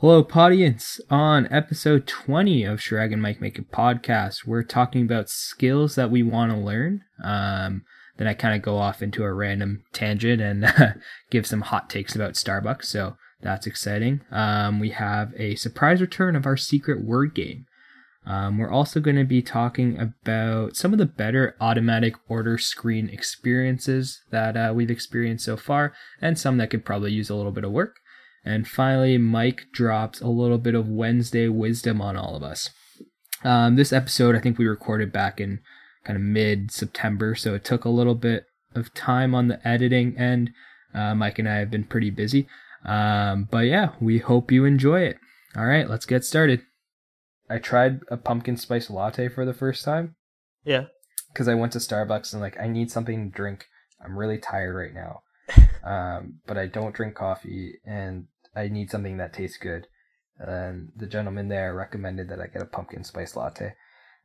Hello, audience. On episode 20 of Shrag and Mike Make a Podcast, we're talking about skills that we want to learn. Um, then I kind of go off into a random tangent and give some hot takes about Starbucks, so that's exciting. Um, we have a surprise return of our secret word game. Um, we're also going to be talking about some of the better automatic order screen experiences that uh, we've experienced so far, and some that could probably use a little bit of work. And finally, Mike drops a little bit of Wednesday wisdom on all of us. Um, this episode, I think we recorded back in kind of mid September, so it took a little bit of time on the editing end. Uh, Mike and I have been pretty busy. Um, but yeah, we hope you enjoy it. All right, let's get started. I tried a pumpkin spice latte for the first time Yeah. because I went to Starbucks and like I need something to drink. I'm really tired right now, um, but I don't drink coffee and I need something that tastes good. And the gentleman there recommended that I get a pumpkin spice latte.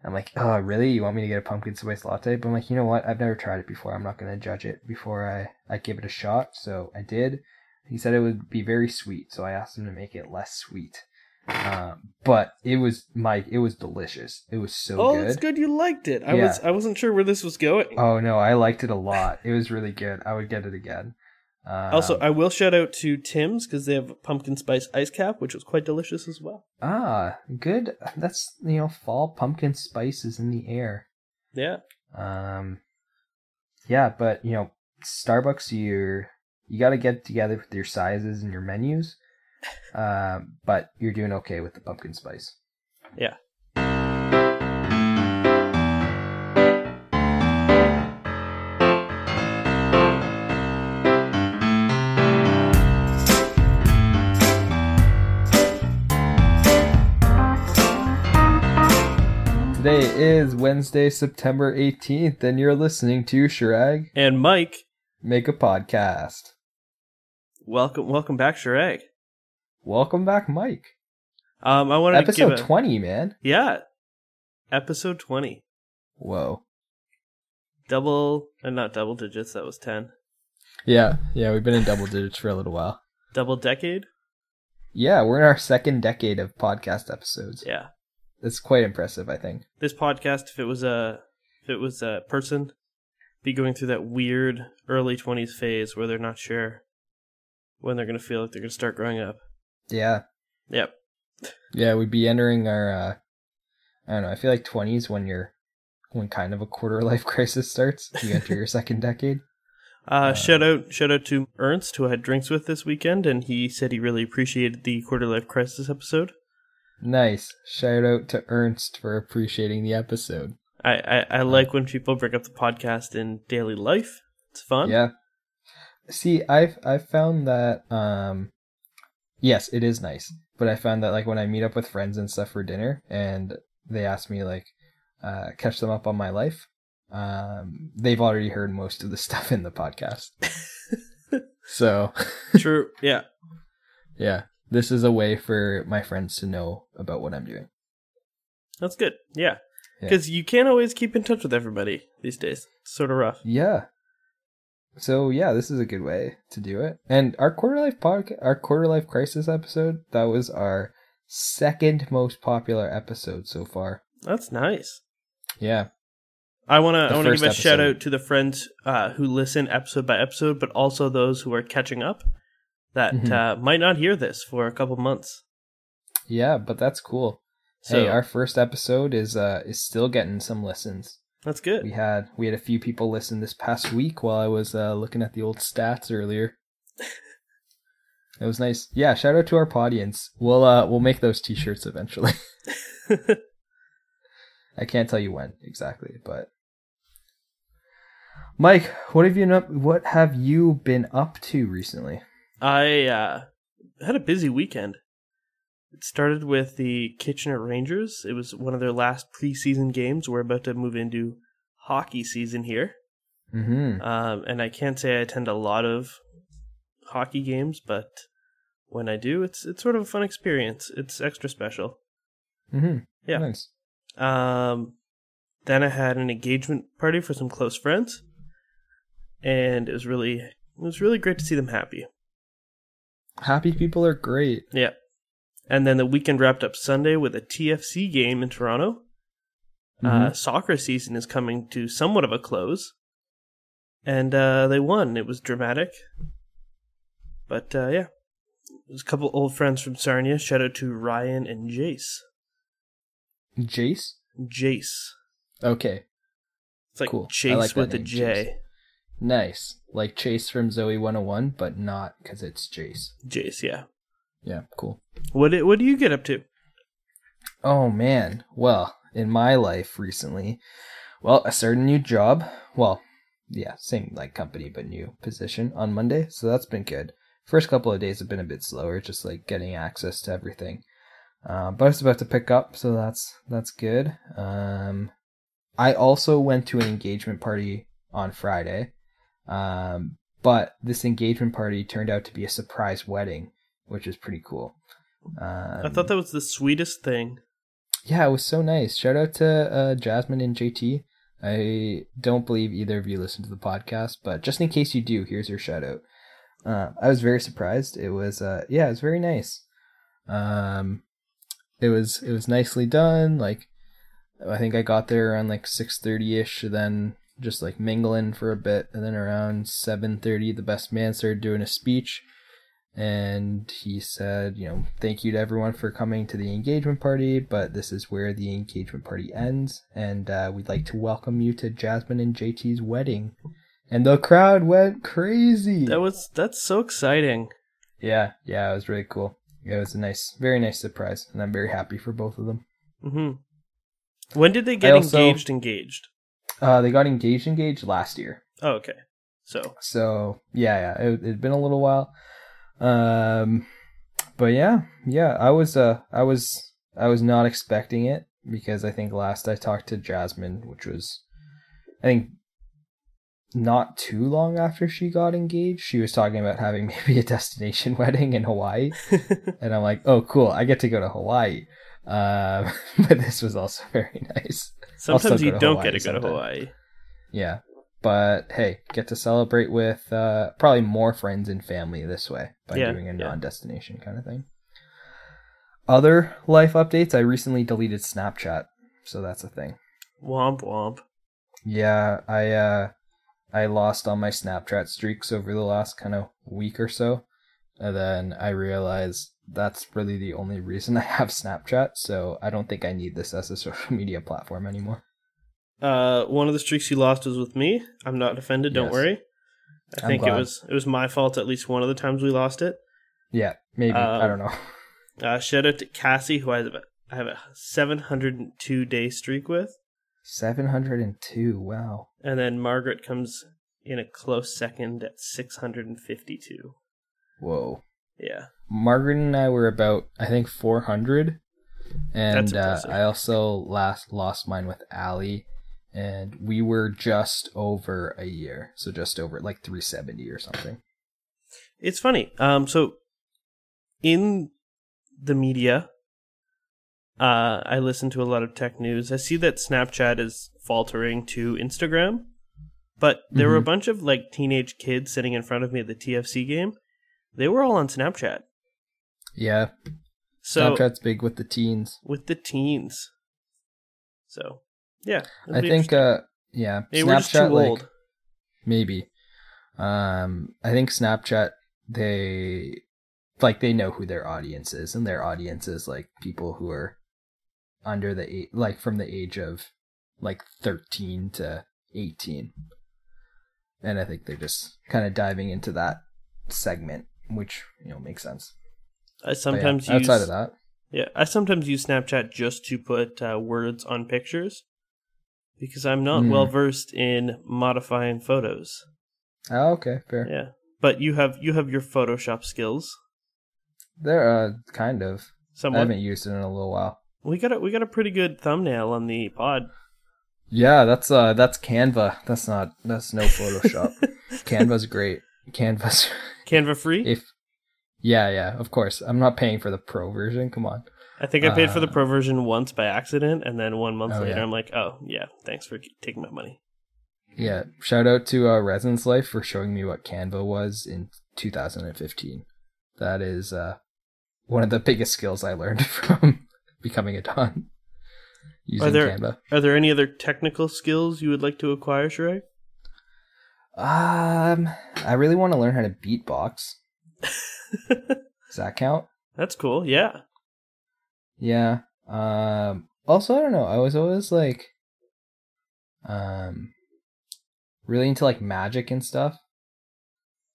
I'm like, oh, really? You want me to get a pumpkin spice latte? But I'm like, you know what? I've never tried it before. I'm not going to judge it before I, I give it a shot. So I did. He said it would be very sweet. So I asked him to make it less sweet. Um, but it was, Mike, it was delicious. It was so oh, good. it's good you liked it. I Yeah. was I wasn't sure where this was going. Oh, no, I liked it a lot. It was really good. I would get it again. Um, also, I will shout out to Tim's because they have pumpkin spice ice cap, which was quite delicious as well. Ah, good. That's you know, fall pumpkin spice is in the air. Yeah. Um, yeah, but you know, Starbucks, you're you got to get together with your sizes and your menus. Um, but you're doing okay with the pumpkin spice. Yeah. Is Wednesday, September 18th, and you're listening to Shirag And Mike, Make a Podcast. welcome welcome back, Shrek. Welcome back, Mike. Um, I want to Episode give a, 20, man. Yeah. Episode twenty. Whoa. Double and not double digits, that was ten. Yeah, yeah, we've been in double digits for a little while. Double decade? Yeah, we're in our second decade of podcast episodes. Yeah. That's quite impressive, I think. This podcast, if it was a if it was a person, be going through that weird early twenties phase where they're not sure when they're gonna feel like they're gonna start growing up. Yeah, Yep. yeah, we'd be entering our. uh I don't know. I feel like twenties when you're when kind of a quarter life crisis starts. You enter your second decade. Uh, shout out, shout out to Ernst, who I had drinks with this weekend, and he said he really appreciated the quarter life crisis episode. Nice. Shout out to Ernst for appreciating the episode. I, I, I like when people bring up the podcast in daily life. It's fun. Yeah. See, I've I've found that um yes, it is nice. But I found that like when I meet up with friends and stuff for dinner and they ask me like uh catch them up on my life, um they've already heard most of the stuff in the podcast. so, True. Yeah. yeah, this is a way for my friends to know about what I'm doing. That's good. Yeah. Yeah. Because you can't always keep in touch with everybody these days. It's sort of rough. Yeah. So yeah, this is a good way to do it. And our quarter life podcast, our quarter life crisis episode, that was our second most popular episode so far. That's nice. Yeah. I want to I want to give a shout out to the friends uh, who listen episode by episode, but also those who are catching up that Mhm. uh, might not hear this for a couple months. Yeah, but that's cool. So hey, our first episode is uh is still getting some listens. that's good. We had we had a few people listen this past week while I was uh looking at the old stats earlier. It was nice. Yeah, shout out to our audience. We'll uh we'll make those t-shirts eventually. I can't tell you when exactly, but Mike, what have you up, what have you been up to recently? I uh, had a busy weekend. It started with the Kitchener Rangers. It was one of their last preseason games. We're about to move into hockey season here. Mm-hmm. Um, and I can't say I attend a lot of hockey games, but when I do, it's it's sort of a fun experience. It's extra special. Mm-hmm. Yeah. Nice. Um, then I had an engagement party for some close friends, and it was really it was really great to see them happy. Happy people are great. Yeah. And then the weekend wrapped up Sunday with a TFC game in Toronto. Uh, Mhm. soccer season is coming to somewhat of a close, and uh, they won. It was dramatic, but uh, yeah, there's a couple old friends from Sarnia. Shout out to Ryan and Jace. Jace. Jace. Okay, It's like Cool. Chase like with a J. name, J. nice. Like Chase from Zoey 101, but not because it's Jace. Jace, yeah. Yeah, cool. What do, what do you get up to? Oh man. Well, in my life recently, well, I started a new job. Well, yeah, same like company but new position on Monday, so that's been good. First couple of days have been a bit slower, just like getting access to everything. Um, but it's about to pick up, so that's that's good. Um, I also went to an engagement party on Friday, um, but this engagement party turned out to be a surprise wedding, which is pretty cool. Um, I thought that was the sweetest thing. yeah, it was so nice. Shout out to uh, Jasmine and JT. I don't believe either of you listen to the podcast, but just in case you do, here's your shout out. Uh, I was very surprised. It was, uh, yeah, it was very nice. Um, it was it was nicely done. Like, I think I got there around like six thirty ish, then just like mingling for a bit, and then around seven thirty, the best man started doing a speech and he said, you know, thank you to everyone for coming to the engagement party, but this is where the engagement party ends, and uh, we'd like to welcome you to Jasmine and JT's wedding. And the crowd went crazy. That was that's so exciting. yeah, yeah, it was really cool. It was a nice, very nice surprise, and I'm very happy for both of them. Mm-hmm. When did they get also- engaged? Engaged. Uh, they got engaged, engaged last year. Oh, okay. So So yeah, yeah, it had been a little while. Um, but yeah, yeah, I was uh, I was I was not expecting it because I think last I talked to Jasmine, which was, I think, not too long after she got engaged, she was talking about having maybe a destination wedding in Hawaii, and I'm like, oh, cool, I get to go to Hawaii. Um, but this was also very nice. Sometimes you don't Hawaii get to go to. Hawaii. Yeah. But hey, get to celebrate with uh, probably more friends and family this way by Yeah, doing a yeah. non destination kind of thing. Other life updates I recently deleted Snapchat, so that's a thing. Womp womp. Yeah, I uh I lost all my Snapchat streaks over the last kind of week or so. And then I realized that's really the only reason I have Snapchat, so I don't think I need this as a social media platform anymore. Uh, one of the streaks you lost was with me. I'm not offended. Don't Yes. worry. I I'm think it was it was my fault at least one of the times we lost it. Yeah, maybe. I Um, don't know. Uh, shout out to Cassie, who I have a, I have a 702 day streak with, 702. Wow. and then Margaret comes in a close second at 652. Whoa. Yeah, Margaret and I were about, I think, 400. And uh. I also last lost mine with Allie, and we were just over a year. So just over like 370 or something. it's funny. Um, so in the media, uh, I listen to a lot of tech news. I see that Snapchat is faltering to Instagram, but there were a Mhm. bunch of like teenage kids sitting in front of me at the TFC game. They were all on Snapchat. Yeah. So Snapchat's big with the teens. with the teens. So yeah, I think, uh, yeah. Maybe we're just too Snapchat, like, old. maybe. Um, I think Snapchat, they, like, they know who their audience is, and their audience is, like, people who are under the, eight, like, from the age of, like, 13 to 18. And I think they're just kind of diving into that segment, which, you know, makes sense. I But yeah, sometimes use outside of that, yeah, I sometimes use Snapchat just to put uh, words on pictures because I'm not Mm. well versed in modifying photos. oh, okay, fair. Yeah, but you have you have your Photoshop skills. They're, uh, kind of. I haven't used it in a little while. we got a we got a pretty good thumbnail on the pod. Yeah, that's uh that's Canva. That's not that's no Photoshop. Canva's great. Canva's Canva free. if yeah, yeah, of course. I'm not paying for the pro version. Come on. I think I paid for the uh, pro version once by accident, and then one month Oh, later, yeah. I'm like, oh yeah, thanks for taking my money. Yeah, shout out to uh, Residence Life for showing me what Canva was in 2015. That is uh one of the biggest skills I learned from becoming a don using there- Canva. Are there any other technical skills you would like to acquire, Shrek? Um, I really want to learn how to beatbox. Does that count? That's cool. Yeah. Yeah. Um. Also, I don't know. I was always like, um, really into like magic and stuff.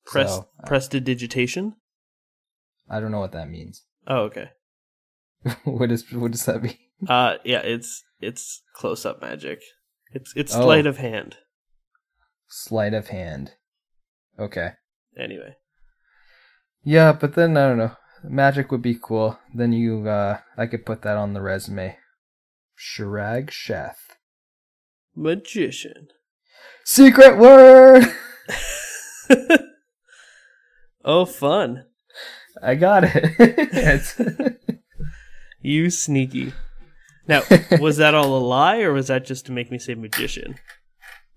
Press So, uh, prestidigitation. I don't know what that means. Oh, okay. what is what does that mean? Uh, yeah, it's it's close up magic. It's it's Oh. sleight of hand. Sleight of hand. Okay. Anyway, Yeah, but then I don't know. Magic would be cool. Then you, uh, I could put that on the resume. Shirag Sheth. magician. Secret word. oh, fun! I got it. You sneaky. Now, was that all a lie, or was that just to make me say magician?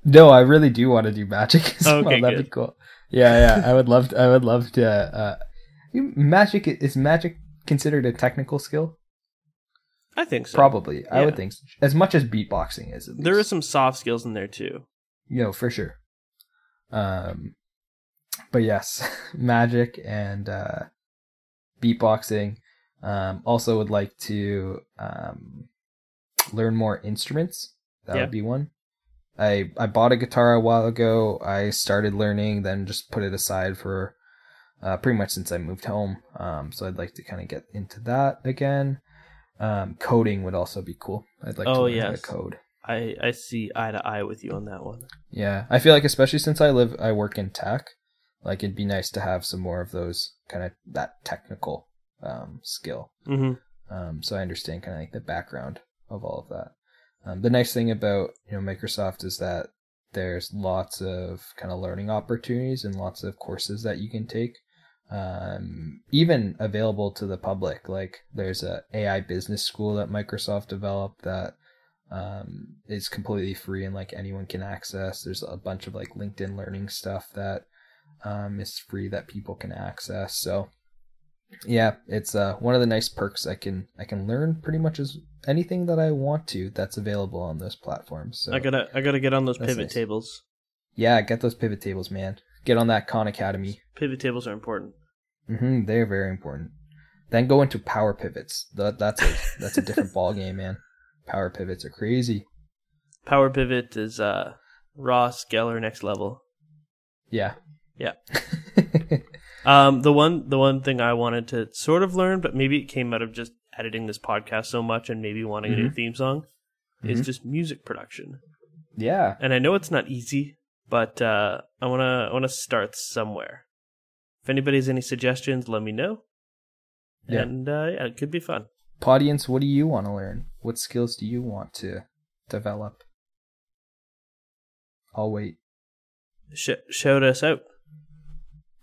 No, I really do want to do magic as Okay, well. That'd good. be cool. Yeah, yeah. I would love. To, I would love to. Uh, magic is magic considered a technical skill? I think so. Probably. I would think so. as much as beatboxing is. Least. There is some soft skills in there too. you know for sure um but yes magic and uh beatboxing um also would like to um learn more instruments that Yeah. would be one i i bought a guitar a while ago i started learning then just put it aside for uh pretty much since i moved home um so i'd like to kind of get into that again um coding would also be cool i'd like to Oh, learn how to code I I see eye to eye with you on that one. yeah, I feel like especially since I live, I work in tech, like it'd be nice to have some more of those kind of that technical um, skill. Mm-hmm. Um, so I understand kind of like the background of all of that. Um, the nice thing about you know Microsoft is that there's lots of kind of learning opportunities and lots of courses that you can take, um, even available to the public. Like there's a AI business school that Microsoft developed that um, is completely free and like anyone can access. There's a bunch of like LinkedIn learning stuff that um, is free that people can access. So yeah, it's uh, one of the nice perks. I can I can learn pretty much as anything that I want to that's available on those platforms. So I gotta I gotta get on those pivot nice. tables. yeah, get those pivot tables, man. Get on that Khan Academy. Pivot tables are important. hmm they're very important. Then go into power pivots. That, that's a that's a different ball game, man. Power pivots are crazy. Power pivot is uh Ross Geller next level. Yeah. Yeah. Um, the one the one thing I wanted to sort of learn, but maybe it came out of just editing this podcast so much and maybe wanting a new Mhm. theme song, is Mhm. just music production. yeah. And I know it's not easy, but uh, I wanna I wanna start somewhere. If anybody has any suggestions, let me know. Yeah. And uh, yeah, it could be fun. Audience, what do you want to learn? What skills do you want to develop? I'll wait. Sh- shout us out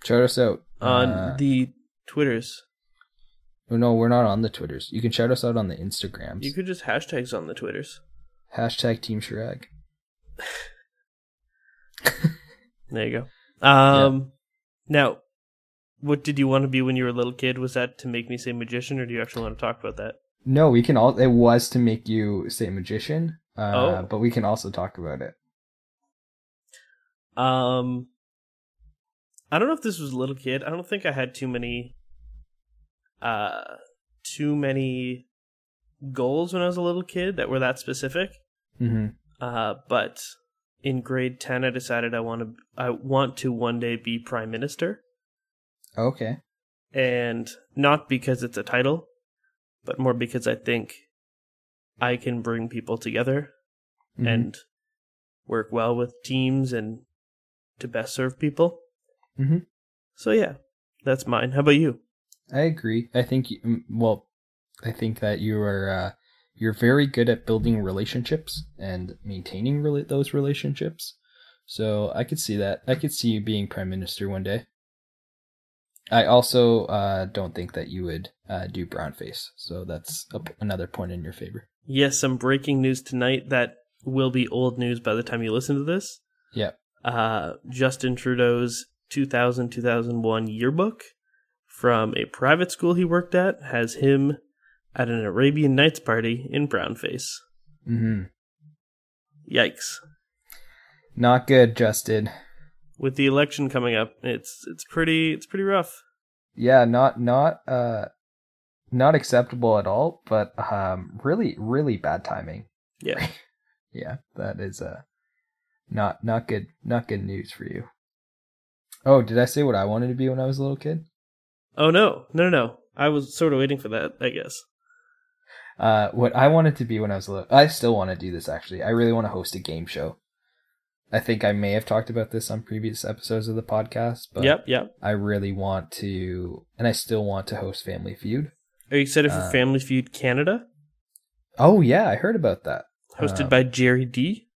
Shout us out on Uh, the Twitters. oh, no, we're not on the Twitters. You can shout us out on the Instagrams. You could just hashtags on the Twitters. Hashtag Team Shirag. There you go. Um, now, what did you want to be when you were a little kid? Was that to make me say magician, or do you actually want to talk about that? No, we can all. It was to make you say magician, uh, Oh. but we can also talk about it. Um, I don't know if this was a little kid. I don't think I had too many, uh, too many goals when I was a little kid that were that specific. hmm Uh, but in grade ten, I decided I want to. I want to one day be prime minister. Okay. and not because it's a title, but more because I think I can bring people together Mhm. and work well with teams and to best serve people. Mhm. So yeah, that's mine. How about you? I agree. I think. You, mm, well, I think that you are. Uh, you're very good at building relationships and maintaining those relationships. So I could see that. I could see you being prime minister one day. I also uh, don't think that you would uh, do brown face. So that's p another point in your favor. Yes, some breaking news tonight that will be old news by the time you listen to this. Yep. Uh, Justin Trudeau's 2000 2001 yearbook from a private school he worked at has him at an Arabian Nights party in brownface. Mm-hmm. Yikes. Not good, Justin. With the election coming up, it's it's pretty it's pretty rough. Yeah, not not uh not acceptable at all, but um really really bad timing. Yeah. Yeah, that is uh not not good not good news for you. Oh, did I say what I wanted to be when I was a little kid? Oh no, no, no, no. I was sort of waiting for that. I guess. Uh, what I wanted to be when I was a little, I still want to do this actually. I really want to host a game show. I think I may have talked about this on previous episodes of the podcast, but yep, yep. I really want to, and I still want to host Family Feud. Are you excited for Uh, Family Feud Canada, Oh yeah, I heard about that. hosted Um, by Gerry Dee?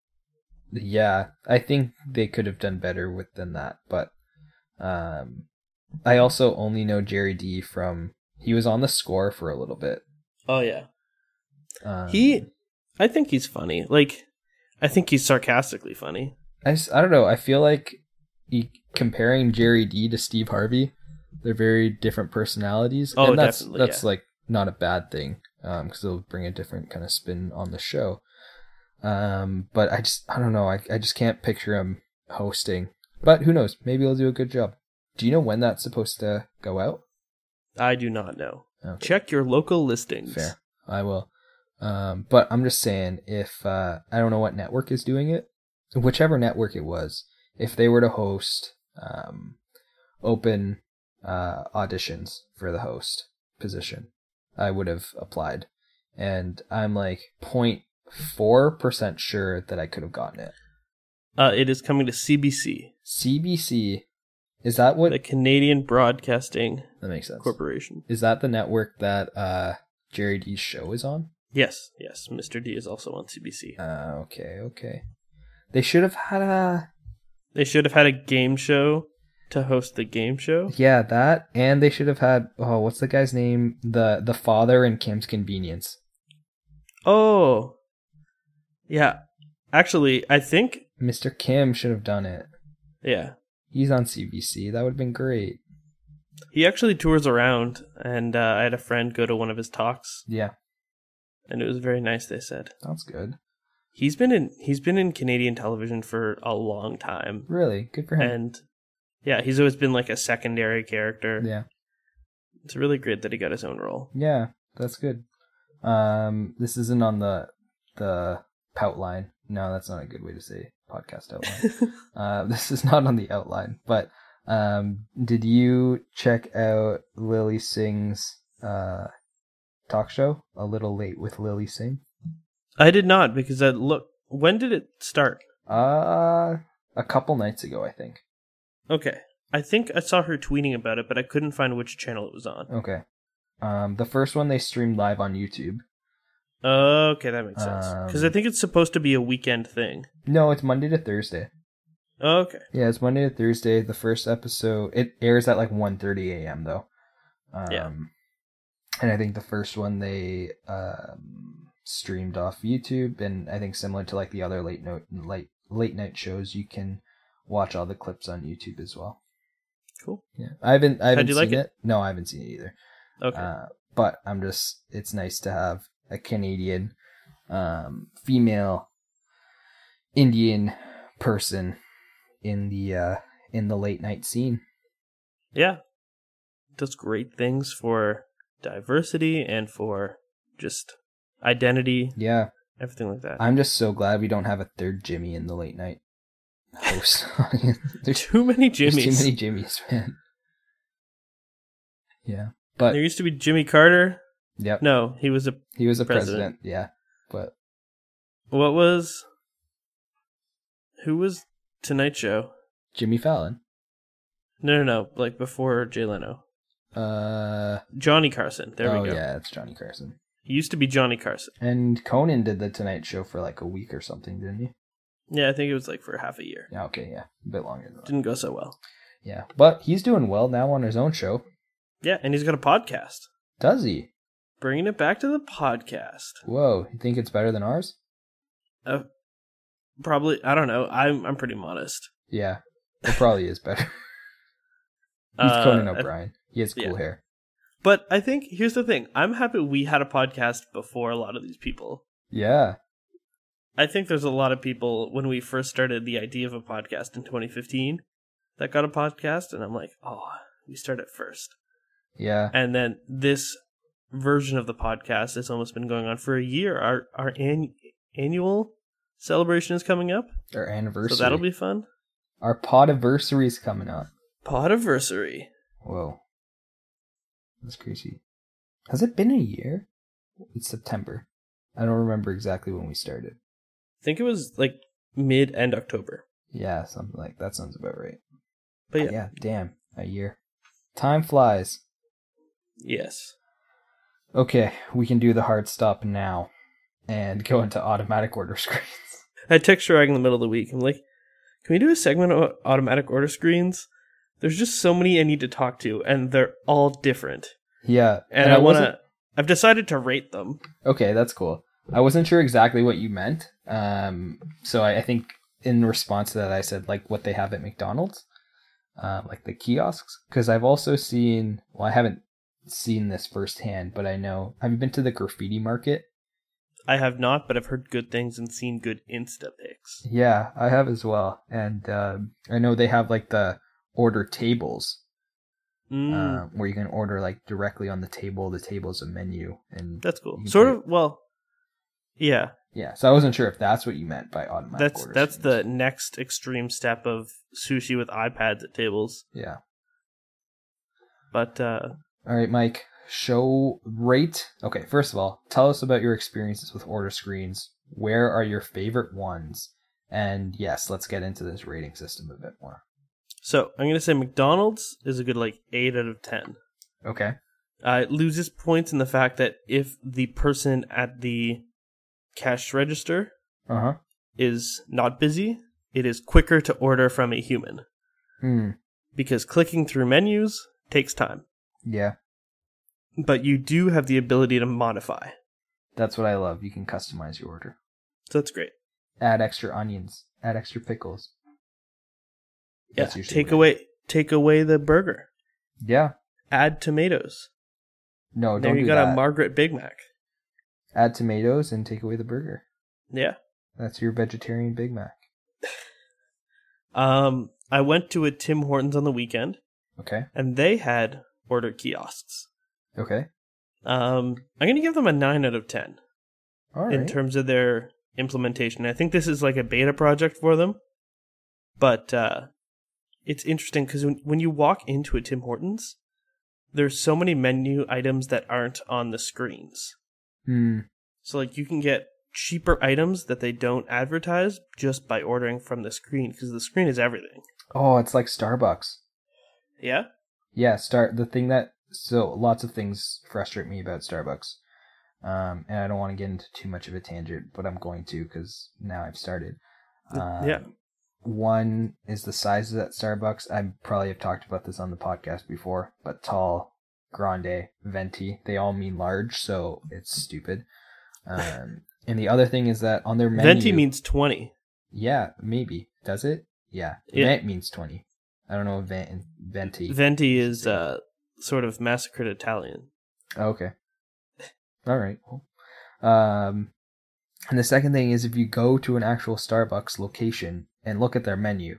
Yeah, I think they could have done better with than that, but um, I also only know Gerry Dee from he was on the score for a little bit. Oh yeah. Um, He, I think he's funny. Like, I think he's sarcastically funny. I. I don't know. I feel like he, comparing Gerry Dee to Steve Harvey, they're very different personalities. Oh, and that's, definitely, That's yeah. like not a bad thing because it'll bring a different kind of spin on the show. Um, but I just I don't know. I I just can't picture him hosting. But who knows? Maybe he'll do a good job. Do you know when that's supposed to go out? I do not know. Okay. Check your local listings. Fair. I will. Um, but I'm just saying, if uh, I don't know what network is doing it, whichever network it was, if they were to host um, open uh, auditions for the host position, I would have applied. And I'm like 0.4% sure that I could have gotten it. Uh, it is coming to CBC, CBC, is that what? the Canadian Broadcasting that makes sense. Corporation. Is that the network that uh, Gerry Dee's show is on? Yes, yes. Mr. D is also on CBC. Uh, okay, okay. They should have had a They should have had a game show to host the game show. yeah that, and they should have had oh what's the guy's name the the father in Kim's Convenience. Oh, yeah. Actually, I think Mr. Kim should have done it. Yeah. He's on CBC. That would have been great. He actually tours around, and uh, I had a friend go to one of his talks, Yeah, and it was very nice. They said that's good. he's been in he's been in Canadian television for a long time, Really good for him. and yeah, he's always been like a secondary character. yeah, It's really great that he got his own role. yeah, that's good. Um, this isn't on the the pout line. No, that's not a good way to say podcast outline. Uh, this is not on the outline, but um, did you check out Lilly Singh's uh, talk show? A little late with Lilly Singh. I did not because I look. When did it start? Uh, a couple nights ago, I think. Okay, I think I saw her tweeting about it, but I couldn't find which channel it was on. Okay. Um, the first one they streamed live on YouTube. Okay, that makes sense. Because I Um, think it's supposed to be a weekend thing. No, it's Monday to Thursday. Okay. Yeah, it's Monday to Thursday. The first episode it airs at like 1.30 a.m. though. Um, Yeah. And I think the first one they um, streamed off YouTube, and I think similar to like the other late note late late night shows, you can watch all the clips on YouTube as well. Cool. Yeah, I haven't I haven't seen like it? it? No, I haven't seen it either. Okay. Uh, but I'm just it's nice to have a Canadian um, female Indian person in the uh, in the late night scene. yeah. Does great things for diversity and for just identity, Yeah, everything like that. I'm just so glad we don't have a third Jimmy in the late night host. there's, too many Jimmys. too many Jimmys, man. Yeah, but There used to be Jimmy Carter. Yep, No, he was a. he was a president. president. Yeah, but What was. Who was Tonight Show? Jimmy Fallon. No, no, no. Like before Jay Leno. Uh, Johnny Carson. There oh we go. yeah, it's Johnny Carson. He used to be Johnny Carson. And Conan did the Tonight Show for like a week or something, didn't he? Yeah, I think it was like for half a year. Yeah, okay, yeah, a bit longer than that. Didn't go so well. Yeah, but he's doing well now on his own show. Yeah, and he's got a podcast. Does he? Bringing it back to the podcast. Whoa, you think it's better than ours? Uh, probably. I don't know. I'm I'm pretty modest. Yeah, it probably is better. He's Uh, Conan I- O'Brien. He has cool Yeah. hair. But I think here's the thing. I'm happy we had a podcast before a lot of these people. Yeah. I think there's a lot of people when we first started the idea of a podcast in 2015 that got a podcast, and I'm like, oh, we started first. Yeah. And then this version of the podcast has almost been going on for a year. Our our an- annual celebration is coming up, Our anniversary. so that'll be fun. our podiversary is coming up. Podiversary. Whoa. That's crazy. Has it been a year? It's September. I don't remember exactly when we started. I think it was like mid end October. Yeah, something like that sounds about right. But uh, yeah, yeah, damn, a year. Time flies. yes. Okay, we can do the hard stop now and go into automatic order screens. I text Shrag in the middle of the week. I'm like, can we do a segment of automatic order screens? There's just so many I need to talk to, and they're all different. Yeah, And, I, want wasn't- to. I've decided to rate them. Okay, that's cool. I wasn't sure exactly what you meant. Um, so I, I think in response to that, I said like what they have at McDonald's, uh, like the kiosks. Because I've also seen. Well, I haven't seen this firsthand, but I know. Have you been to the graffiti market? I have not, but I've heard good things and seen good Insta pics. Yeah, I have as well, and um I know they have like the order tables Mm, uh, where you can order like directly on the table. The table's a menu, and that's cool. Sort of. Well, yeah. yeah. So I wasn't sure if that's what you meant by automatic. That's order that's the next extreme step of sushi with iPads at tables. yeah. But uh, All right, Mike. Show rate. Okay, first of all, tell us about your experiences with order screens. Where are your favorite ones? And yes, let's get into this rating system a bit more. so I'm gonna say McDonald's is a good like eight out of ten. Okay. Uh, it loses points in the fact that if the person at the cash register Uh huh. is not busy, it is quicker to order from a human Hmm. because clicking through menus takes time. Yeah, But you do have the ability to modify. that's what I love. You can customize your order. So that's great. Add extra onions. Add extra pickles. Yeah. Take away take away the burger. Yeah. Add tomatoes. No, there don't you do got that. a Margaret Big Mac. Add tomatoes and take away the burger. Yeah. That's your vegetarian Big Mac. Um I went to a Tim Hortons on the weekend Okay. and they had order kiosks. Okay. Um I'm going to give them a 9 out of 10 All right. in terms of their implementation. I think this is like a beta project for them. But uh it's interesting cuz when when you walk into a Tim Hortons there's so many menu items that aren't on the screens. Hmm. So like you can get cheaper items that they don't advertise just by ordering from the screen because the screen is everything. Oh, it's like Starbucks. Yeah. Yeah, start the thing that so lots of things frustrate me about Starbucks. Um, and I don't want to get into too much of a tangent, but I'm going to because now I've started. Um, yeah. One is the sizes at Starbucks. I probably have talked about this on the podcast before, but tall, grande, venti, they all mean large, so it's stupid. Um, and the other thing is that on their menu, Venti means 20. yeah, maybe does it? Yeah, Yeah. vent means twenty. I don't know if venti. Venti is uh sort of massacred Italian. Oh, okay. All right. Cool. Um, and the second thing is if you go to an actual Starbucks location and look at their menu,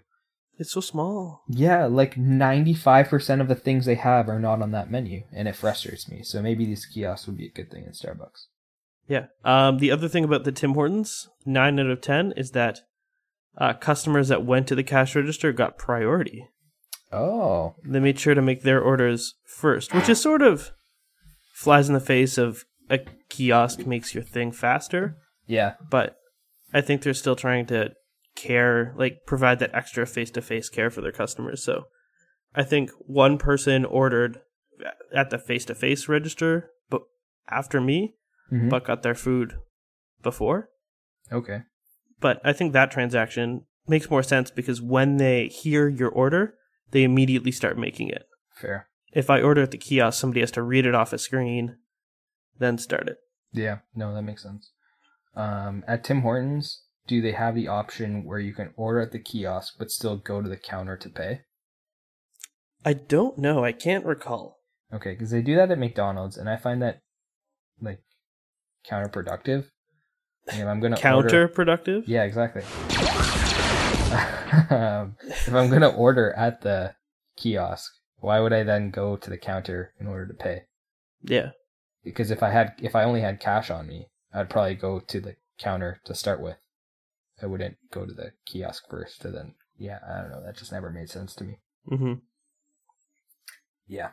It's so small. yeah, like ninety-five percent of the things they have are not on that menu, and it frustrates me. So maybe these kiosks would be a good thing in Starbucks. Yeah. Um the other thing about the Tim Hortons, 9 out of 10 is that uh customers that went to the cash register got priority. Oh, They made sure to make their orders first, which is sort of flies in the face of a kiosk makes your thing faster. yeah, but I think they're still trying to care, like provide that extra face to face care for their customers. So I think one person ordered at the face to face register, but after me, Mhm. but got their food before. okay, But I think that transaction makes more sense because when they hear your order, they immediately start making it. fair. If I order at the kiosk, somebody has to read it off a screen, then start it. Yeah, no, that makes sense. Um, at Tim Hortons, do they have the option where you can order at the kiosk but still go to the counter to pay? I don't know. I can't recall. Okay, because they do that at McDonald's, and I find that like counterproductive. And if I'm gonna order- Counterproductive. yeah, exactly. Um, if I'm gonna order at the kiosk, why would I then go to the counter in order to pay? Yeah. Because if I had, if I only had cash on me, I'd probably go to the counter to start with. I wouldn't go to the kiosk first to then. Yeah, I don't know. That just never made sense to me. hmm Yeah.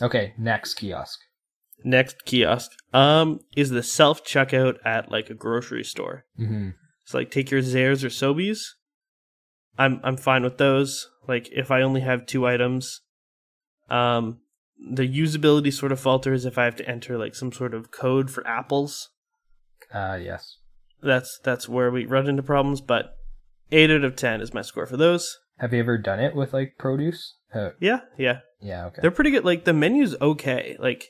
Okay, next kiosk. Next kiosk um is the self checkout at like a grocery store. Mm-hmm. So like take your Zehrs or Sobeys. I'm I'm fine with those. Like if I only have two items, um, the usability sort of falters if I have to enter like some sort of code for apples. Uh, yes. That's that's where we run into problems. But eight out of ten is my score for those. Have you ever done it with like produce? Uh, Yeah, yeah, yeah. Okay. they're pretty good. Like the menu's okay. Like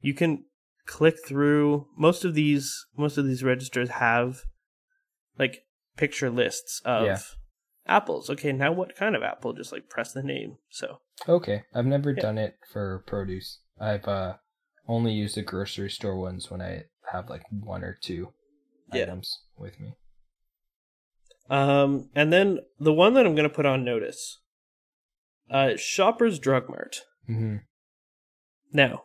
you can click through most of these. Most of these registers have like picture lists of Yeah. Apples. Okay, now what kind of apple? Just like press the name. So Okay, I've never Yeah. done it for produce. I've uh only used the grocery store ones when I have like one or two Yeah. items with me. Um, and then the one that I'm going to put on notice, uh, Shoppers Drug Mart. Mm-hmm. Now,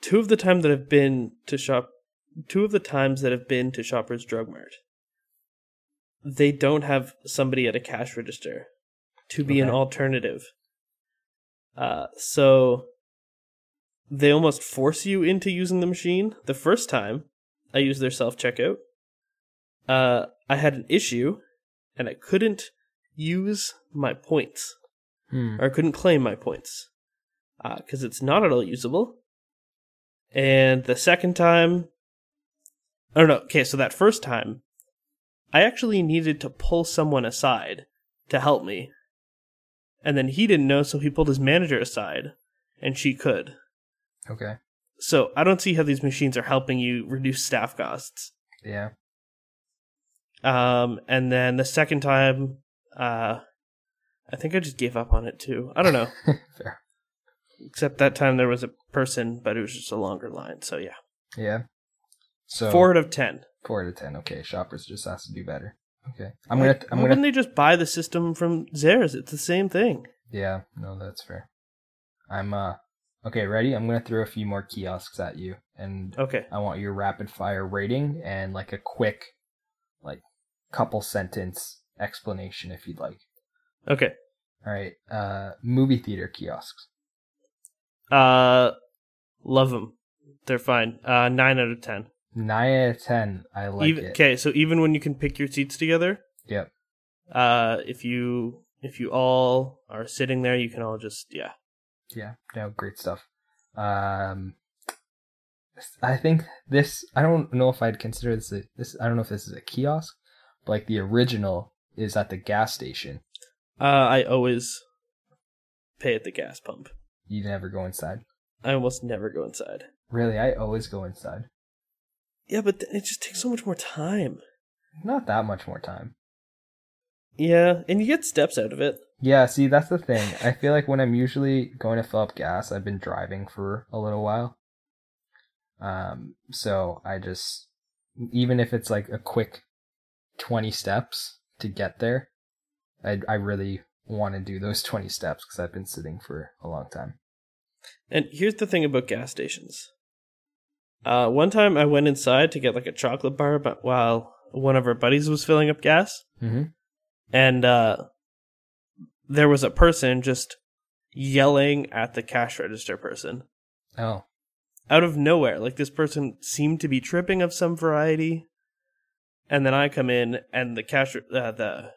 two of the times that I've been to shop, two of the times that I've been to Shoppers Drug Mart, they don't have somebody at a cash register to be an alternative. Uh, so they almost force you into using the machine. The first time I used their self checkout, uh, I had an issue and I couldn't use my points Hmm. or I couldn't claim my points because it's not at all usable. And the second time, oh no, okay, so that first time, I actually needed to pull someone aside to help me. And then he didn't know, so he pulled his manager aside, and she could. Okay. So I don't see how these machines are helping you reduce staff costs. Yeah. Um, and then the second time, uh, I think I just gave up on it too. I don't know. Fair. Except that time there was a person, but it was just a longer line. So yeah, Yeah. So four out of ten. Four out of ten. Okay, shoppers just has to do better. Okay. I'm Like, gonna. I'm why gonna. wouldn't they just buy the system from Zehrs? It's the same thing. Yeah. No, that's fair. I'm uh. Okay, ready? I'm gonna throw a few more kiosks at you, and Okay. I want your rapid fire rating and like a quick, like, couple sentence explanation if you'd like. Okay. All right. Uh, movie theater kiosks. Uh, love them. They're fine. Uh, nine out of ten. Nine out of ten. I like even it. okay. So even when you can pick your seats together, Yep. uh, if you if you all are sitting there, you can all just yeah. Yeah. No, great stuff. Um, I think this. I don't know if I'd consider this a this. I don't know if this is a kiosk, but like the original is at the gas station. Uh, I always pay at the gas pump. You never go inside. I almost never go inside. Really, I always go inside. Yeah, but it just takes so much more time. Not that much more time. Yeah, and you get steps out of it. Yeah, see, that's the thing. I feel like when I'm usually going to fill up gas, I've been driving for a little while. Um, so I just, even if it's like a quick 20 steps to get there, I, I really want to do those 20 steps because I've been sitting for a long time. And here's the thing about gas stations. Uh, one time I went inside to get like a chocolate bar, but while one of our buddies was filling up gas, Mm-hmm. and uh, there was a person just yelling at the cash register person Oh, out of nowhere. Like this person seemed to be tripping of some variety, and then I come in, and the cash uh, the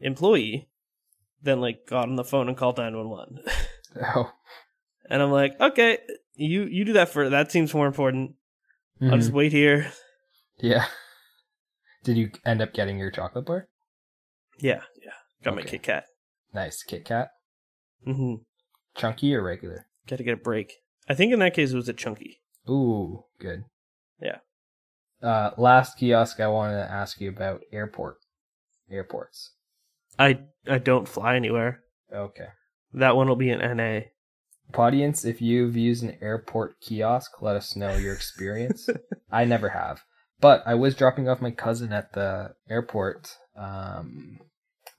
employee then like got on the phone and called nine one one. oh. And I'm like, okay, you you do that for that seems more important. I'll just Mhm. wait here. Yeah. Did you end up getting your chocolate bar? Yeah, yeah. Got my Kit Kat. Nice. Kit Kat? Mm-hmm. Chunky or regular? Got to get a break. I think in that case it was a chunky. Ooh, good. Yeah. Uh, last kiosk I wanted to ask you about airport. Airports. I I don't fly anywhere. Okay. That one will be an NA. Audience, if you've used an airport kiosk, let us know your experience. I never have, but I was dropping off my cousin at the airport um,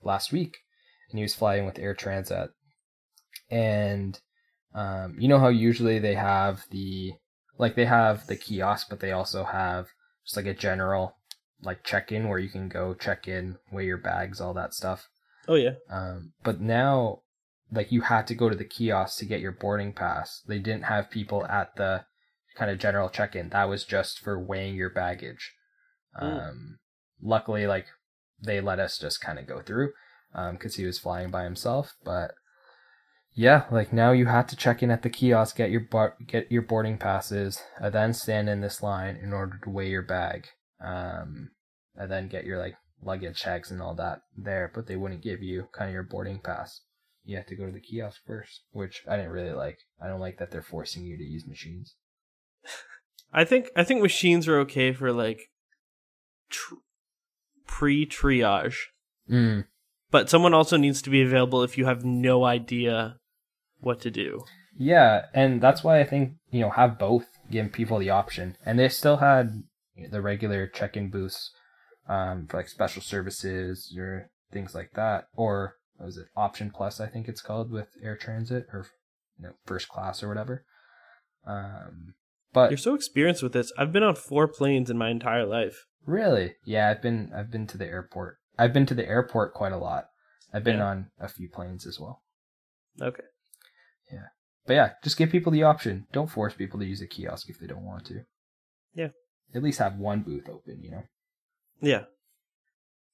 last week, and he was flying with Air Transat, and um, you know how usually they have the like they have the kiosk, but they also have just like a general like check in where you can go check in, weigh your bags, all that stuff. Oh yeah. Um, but now, like you had to go to the kiosk to get your boarding pass. They didn't have people at the kind of general check in. That was just for weighing your baggage. Mm. Um, luckily, like they let us just kind of go through because he was flying by himself. But yeah, like now you have to check in at the kiosk, get your bar- get your boarding passes, and then stand in this line in order to weigh your bag, um, and then get your like luggage checks and all that there. But they wouldn't give you kind of your boarding pass. You have to go to the kiosk first, which I didn't really like. I don't like that they're forcing you to use machines. I think I think machines are okay for like tr- pre triage, Mm. but someone also needs to be available if you have no idea what to do. Yeah, and that's why I think you know have both, giving people the option, and they still had the regular check-in booths, um, for like special services or things like that, or what was it Option Plus? I think it's called with Air Transat or you know first class or whatever. Um, but You're so experienced with this. I've been on four planes in my entire life. really, yeah, I've been I've been to the airport. I've been to the airport quite a lot. I've been Yeah. on a few planes as well. Okay. Yeah but yeah, just give people the option. Don't force people to use a kiosk if they don't want to. Yeah. At least have one booth open, you know? Yeah.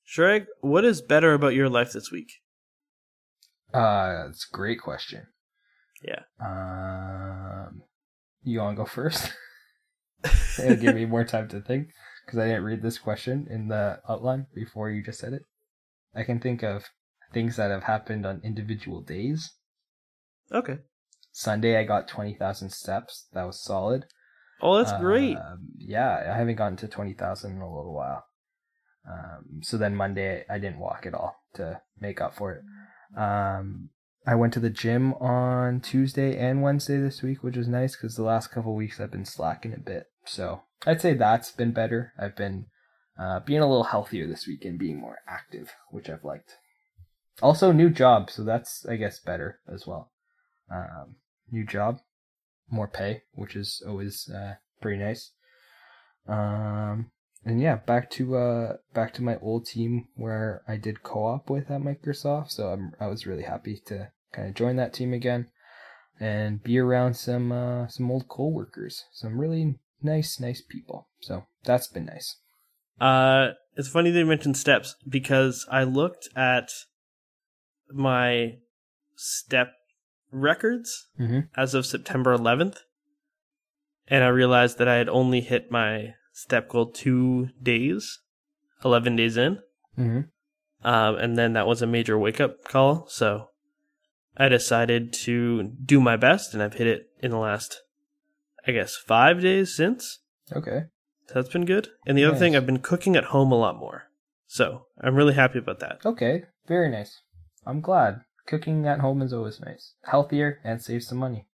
Shrek, what is better about your life this week? Uh, that's a great question. Yeah. Um, you want to go first? It'll give me more time to think because I didn't read this question in the outline before you just said it. I can think of things that have happened on individual days. Okay. Sunday, I got 20,000 steps. That was solid. Oh, that's great. Um, yeah, I haven't gotten to 20,000 in a little while. Um, so then Monday, I didn't walk at all to make up for it. Um, I went to the gym on Tuesday and Wednesday this week, which was nice because the last couple weeks I've been slacking a bit. So I'd say that's been better. I've been uh, being a little healthier this week and being more active, which I've liked. Also, new job, so that's I guess better as well. Um, new job, more pay, which is always uh, pretty nice. Um, and yeah, back to uh back to my old team where I did co-op with at Microsoft. So I'm I was really happy to kind of join that team again and be around some uh some old coworkers, some really nice nice people. So that's been nice. Uh, it's funny that you mentioned steps because I looked at my step records Mm-hmm. as of September 11th, and I realized that I had only hit my step goal two days, 11 days in. Mm-hmm. Um, and then that was a major wake up call. So I decided to do my best, and I've hit it in the last, I guess, five days since. Okay. So that's been good. And the other thing, I've been cooking at home a lot more. So I'm really happy about that. Okay. Very nice. I'm glad. Cooking at home is always nice. Healthier and saves some money.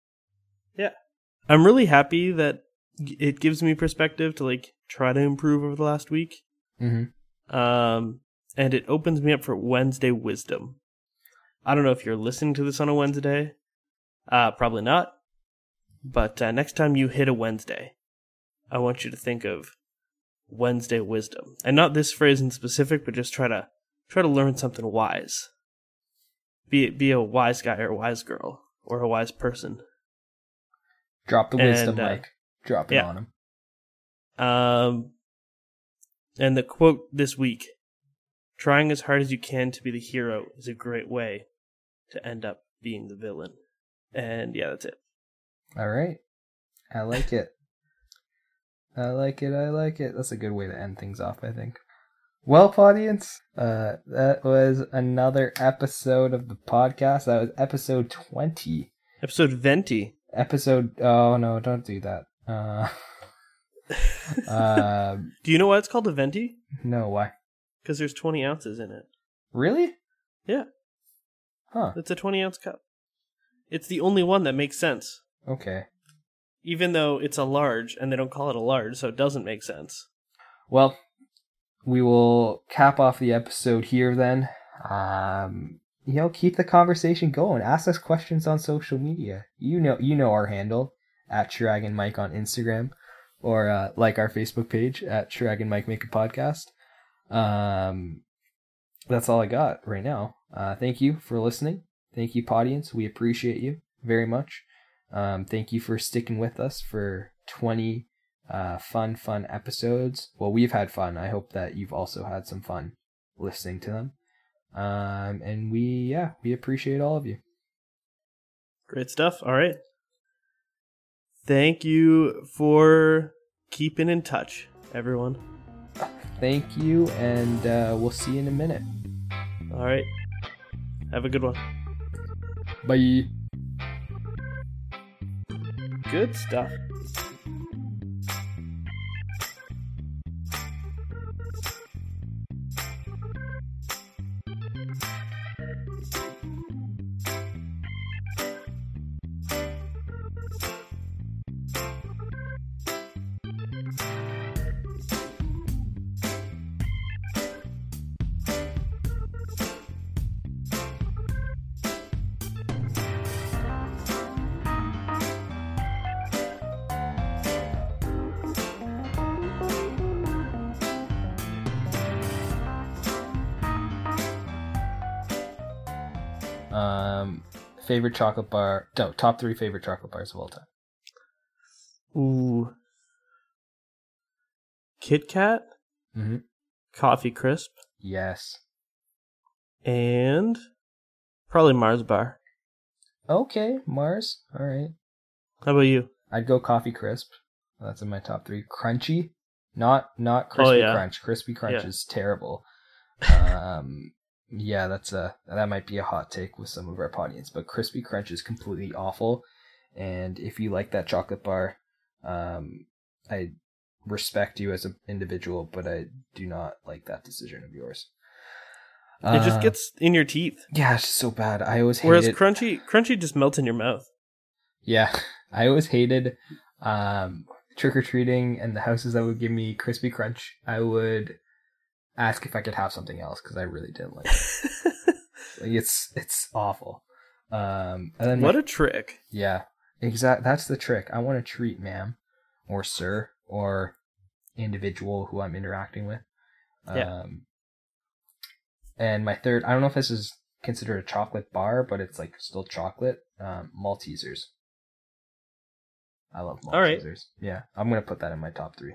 Yeah. I'm really happy that it gives me perspective to like try to improve over the last week. Mm-hmm. Um, and it opens me up for Wednesday wisdom. I don't know if you're listening to this on a Wednesday. Uh, probably not. But uh, next time you hit a Wednesday, I want you to think of Wednesday wisdom, and not this phrase in specific, but just try to try to learn something wise. Be be a wise guy or a wise girl or a wise person. Drop the wisdom, And, uh, Mike. Drop it yeah. on him. Um, and the quote this week trying as hard as you can to be the hero is a great way to end up being the villain. And yeah, that's it. All right. I like it. I like it. I like it. That's a good way to end things off, I think. Well, audience, uh, that was another episode of the podcast. That was episode 20. Episode Venti. Episode, oh no, don't do that. Uh, uh, Do you know why it's called a Venti? no, why? Because there's 20 ounces in it. Really? Yeah. Huh. It's a 20 ounce cup. It's the only one that makes sense. Okay. Even though it's a large and they don't call it a large, so it doesn't make sense. Well, we will cap off the episode here then. Um, you know, keep the conversation going. Ask us questions on social media. You know, you know our handle at Shrag and Mike on Instagram, or uh, like our Facebook page at Shrag and Mike Make a Podcast. Um, that's all I got right now. Uh, thank you for listening. Thank you, audience. We appreciate you very much. Um, thank you for sticking with us for 20 uh, fun, fun episodes. Well, we've had fun. I hope that you've also had some fun listening to them. Um, and we, yeah, we appreciate all of you. Great stuff. All right. Thank you for keeping in touch, everyone. Thank you, and uh, we'll see you in a minute. All right. Have a good one. Bye. Good stuff. Favorite chocolate bar? No, top three favorite chocolate bars of all time. Ooh. Kit Kat, Mm-hmm. Coffee Crisp, Yes. and probably Mars Bar. Okay, Mars. All right. How about you? I'd go coffee crisp. That's in my top three. Crunchy, not not crispy Oh, yeah. crunch. Crispy crunch Yeah. is terrible. Um, yeah, that's a that might be a hot take with some of our audience, but crispy crunch is completely awful. And if you like that chocolate bar, um, I respect you as an individual, but I do not like that decision of yours. it just Uh, gets in your teeth. yeah, it's so bad. I always hated Whereas hated. crunchy, crunchy just melts in your mouth. Yeah, I always hated um, trick or treating and the houses that would give me crispy crunch. I would ask if I could have something else because I really didn't like it. like it's it's awful. Um, and then what my- a trick! yeah, exact. That's the trick. I want to treat ma'am, or sir, or individual who I'm interacting with. Yeah. Um, and my third, I don't know if this is considered a chocolate bar, but it's like still chocolate. Um, Maltesers. I love Maltesers. All right. Yeah, I'm gonna put that in my top three.